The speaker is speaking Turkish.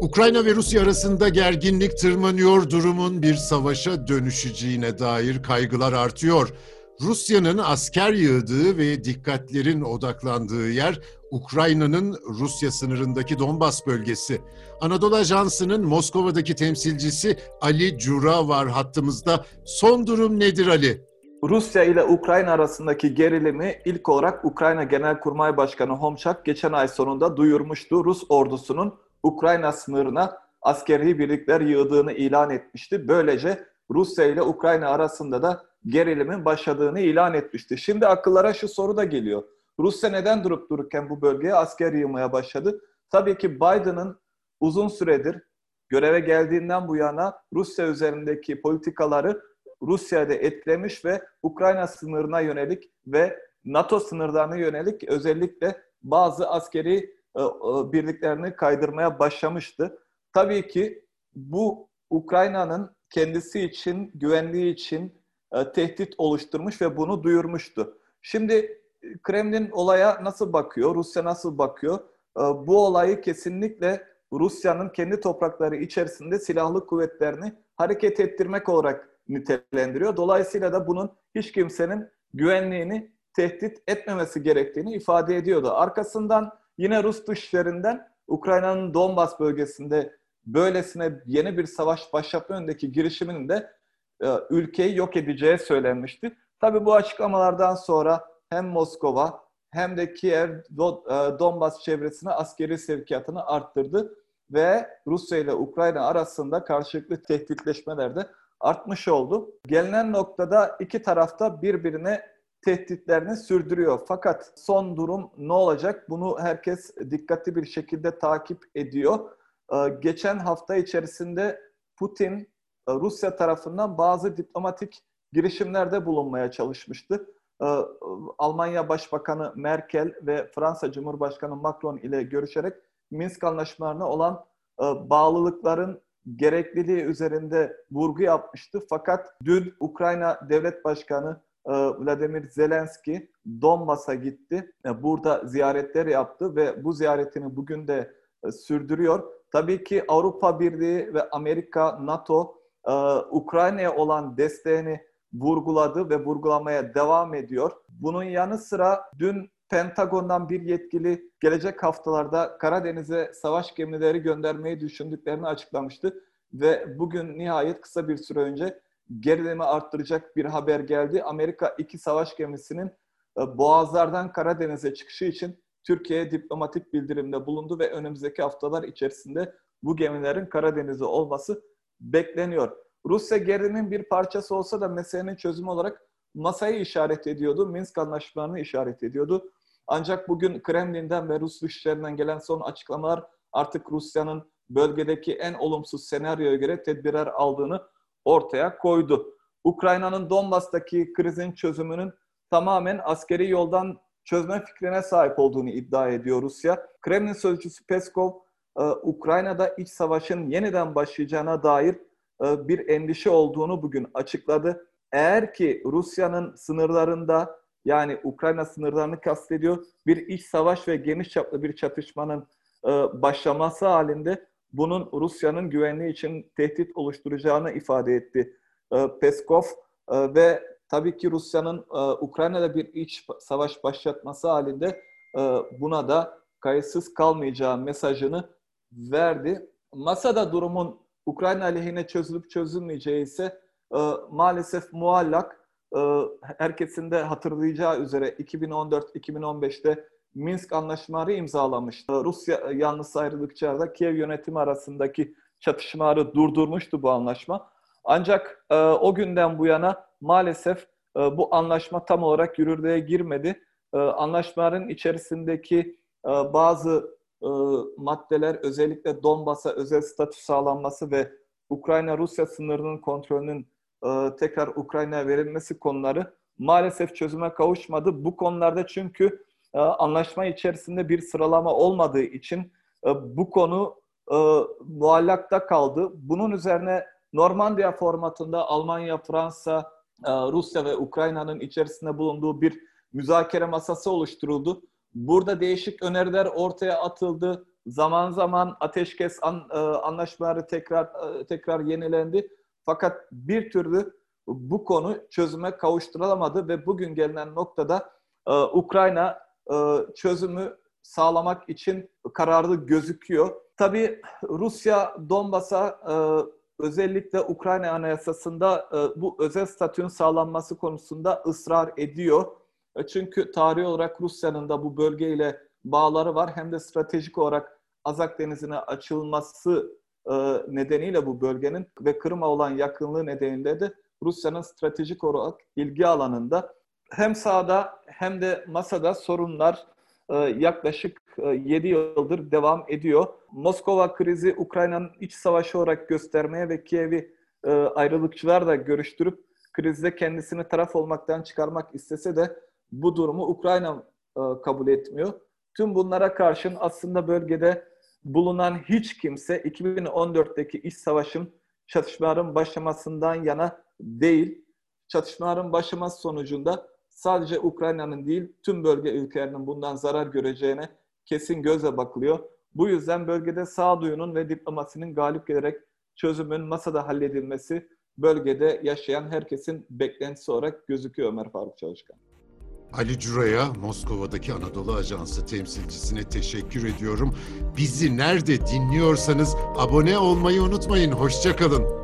Ukrayna ve Rusya arasında gerginlik tırmanıyor, durumun bir savaşa dönüşeceğine dair kaygılar artıyor. Rusya'nın asker yığdığı ve dikkatlerin odaklandığı yer Ukrayna'nın Rusya sınırındaki Donbas bölgesi. Anadolu Ajansı'nın Moskova'daki temsilcisi Ali Cura var hattımızda. Son durum nedir Ali? Rusya ile Ukrayna arasındaki gerilimi ilk olarak Ukrayna Genelkurmay Başkanı Homçak geçen ay sonunda duyurmuştu. Rus ordusunun Ukrayna sınırına askeri birlikler yığdığını ilan etmişti. Böylece Rusya ile Ukrayna arasında da gerilimin başladığını ilan etmişti. Şimdi akıllara şu soru da geliyor. Rusya neden durup dururken bu bölgeye asker yığmaya başladı? Tabii ki Biden'ın uzun süredir göreve geldiğinden bu yana Rusya üzerindeki politikaları Rusya'da etkilemiş ve Ukrayna sınırına yönelik ve NATO sınırlarına yönelik özellikle bazı askeri e, e, birliklerini kaydırmaya başlamıştı. Tabii ki bu Ukrayna'nın kendisi için, güvenliği için e, tehdit oluşturmuş ve bunu duyurmuştu. Şimdi Kremlin olaya nasıl bakıyor, Rusya nasıl bakıyor? Bu olayı kesinlikle Rusya'nın kendi toprakları içerisinde silahlı kuvvetlerini hareket ettirmek olarak nitelendiriyor. Dolayısıyla da bunun hiç kimsenin güvenliğini tehdit etmemesi gerektiğini ifade ediyordu. Arkasından Yine Rus dışlarından Ukrayna'nın Donbas bölgesinde böylesine yeni bir savaş başlatma yönündeki girişiminin de e, ülkeyi yok edeceği söylenmişti. Tabii bu açıklamalardan sonra hem Moskova hem de Kiev e, Donbas çevresine askeri sevkiyatını arttırdı ve Rusya ile Ukrayna arasında karşılıklı tehditleşmeler de artmış oldu. Gelinen noktada iki tarafta birbirine tehditlerini sürdürüyor. Fakat son durum ne olacak? Bunu herkes dikkatli bir şekilde takip ediyor. Ee, geçen hafta içerisinde Putin e, Rusya tarafından bazı diplomatik girişimlerde bulunmaya çalışmıştı. Ee, Almanya Başbakanı Merkel ve Fransa Cumhurbaşkanı Macron ile görüşerek Minsk anlaşmalarına olan e, bağlılıkların gerekliliği üzerinde vurgu yapmıştı. Fakat dün Ukrayna Devlet Başkanı e, Vladimir Zelenski Donbas'a gitti. E, burada ziyaretler yaptı ve bu ziyaretini bugün de e, sürdürüyor. Tabii ki Avrupa Birliği ve Amerika, NATO Ukrayna'ya olan desteğini vurguladı ve vurgulamaya devam ediyor. Bunun yanı sıra dün Pentagon'dan bir yetkili gelecek haftalarda Karadeniz'e savaş gemileri göndermeyi düşündüklerini açıklamıştı. Ve bugün nihayet kısa bir süre önce gerilimi arttıracak bir haber geldi. Amerika iki savaş gemisinin e, Boğazlardan Karadeniz'e çıkışı için Türkiye'ye diplomatik bildirimde bulundu ve önümüzdeki haftalar içerisinde bu gemilerin Karadeniz'e olması bekleniyor. Rusya gerilimin bir parçası olsa da meselenin çözümü olarak masayı işaret ediyordu, Minsk anlaşmalarını işaret ediyordu. Ancak bugün Kremlin'den ve Rus dışişlerinden gelen son açıklamalar artık Rusya'nın bölgedeki en olumsuz senaryoya göre tedbirler aldığını ortaya koydu. Ukrayna'nın Donbas'taki krizin çözümünün tamamen askeri yoldan çözme fikrine sahip olduğunu iddia ediyor Rusya. Kremlin sözcüsü Peskov, e, Ukrayna'da iç savaşın yeniden başlayacağına dair e, bir endişe olduğunu bugün açıkladı. Eğer ki Rusya'nın sınırlarında yani Ukrayna sınırlarını kastediyor bir iç savaş ve geniş çaplı bir çatışmanın e, başlaması halinde bunun Rusya'nın güvenliği için tehdit oluşturacağını ifade etti e, Peskov e, ve tabii ki Rusya'nın e, Ukrayna'da bir iç savaş başlatması halinde buna da kayıtsız kalmayacağı mesajını verdi. Masada durumun Ukrayna aleyhine çözülüp çözülmeyeceği ise maalesef muallak. Herkesin de hatırlayacağı üzere 2014-2015'te Minsk anlaşmaları imzalamıştı. Rusya yanlısı ayrılıkçılarla Kiev yönetimi arasındaki çatışmaları durdurmuştu bu anlaşma. Ancak e, o günden bu yana maalesef e, bu anlaşma tam olarak yürürlüğe girmedi. E, anlaşmaların içerisindeki e, bazı e, maddeler özellikle Donbas'a özel statü sağlanması ve Ukrayna-Rusya sınırının kontrolünün e, tekrar Ukrayna'ya verilmesi konuları maalesef çözüme kavuşmadı. Bu konularda çünkü e, anlaşma içerisinde bir sıralama olmadığı için e, bu konu e, muallakta kaldı. Bunun üzerine Normandiya formatında Almanya, Fransa, Rusya ve Ukrayna'nın içerisinde bulunduğu bir müzakere masası oluşturuldu. Burada değişik öneriler ortaya atıldı. Zaman zaman ateşkes an, e, anlaşmaları tekrar e, tekrar yenilendi. Fakat bir türlü bu konu çözüme kavuşturulamadı ve bugün gelinen noktada e, Ukrayna e, çözümü sağlamak için kararlı gözüküyor. Tabii Rusya Donbas'a e, özellikle Ukrayna Anayasası'nda e, bu özel statünün sağlanması konusunda ısrar ediyor. E, çünkü tarihi olarak Rusya'nın da bu bölgeyle bağları var. Hem de stratejik olarak Azak Denizi'ne açılması nedeniyle bu bölgenin ve Kırım'a olan yakınlığı nedeniyle de Rusya'nın stratejik olarak ilgi alanında hem sahada hem de masada sorunlar e, yaklaşık e, 7 yıldır devam ediyor. Moskova krizi Ukrayna'nın iç savaşı olarak göstermeye ve Kiev'i e, ayrılıkçılar da görüştürüp krizde kendisini taraf olmaktan çıkarmak istese de bu durumu Ukrayna e, kabul etmiyor. Tüm bunlara karşın aslında bölgede bulunan hiç kimse 2014'teki iç savaşın çatışmaların başlamasından yana değil. Çatışmaların başlaması sonucunda sadece Ukrayna'nın değil tüm bölge ülkelerinin bundan zarar göreceğine kesin gözle bakılıyor. Bu yüzden bölgede sağduyunun ve diplomasinin galip gelerek çözümün masada halledilmesi bölgede yaşayan herkesin beklentisi olarak gözüküyor Ömer Faruk Çalışkan. Ali Cura'ya Moskova'daki Anadolu Ajansı temsilcisine teşekkür ediyorum. Bizi nerede dinliyorsanız abone olmayı unutmayın. Hoşçakalın.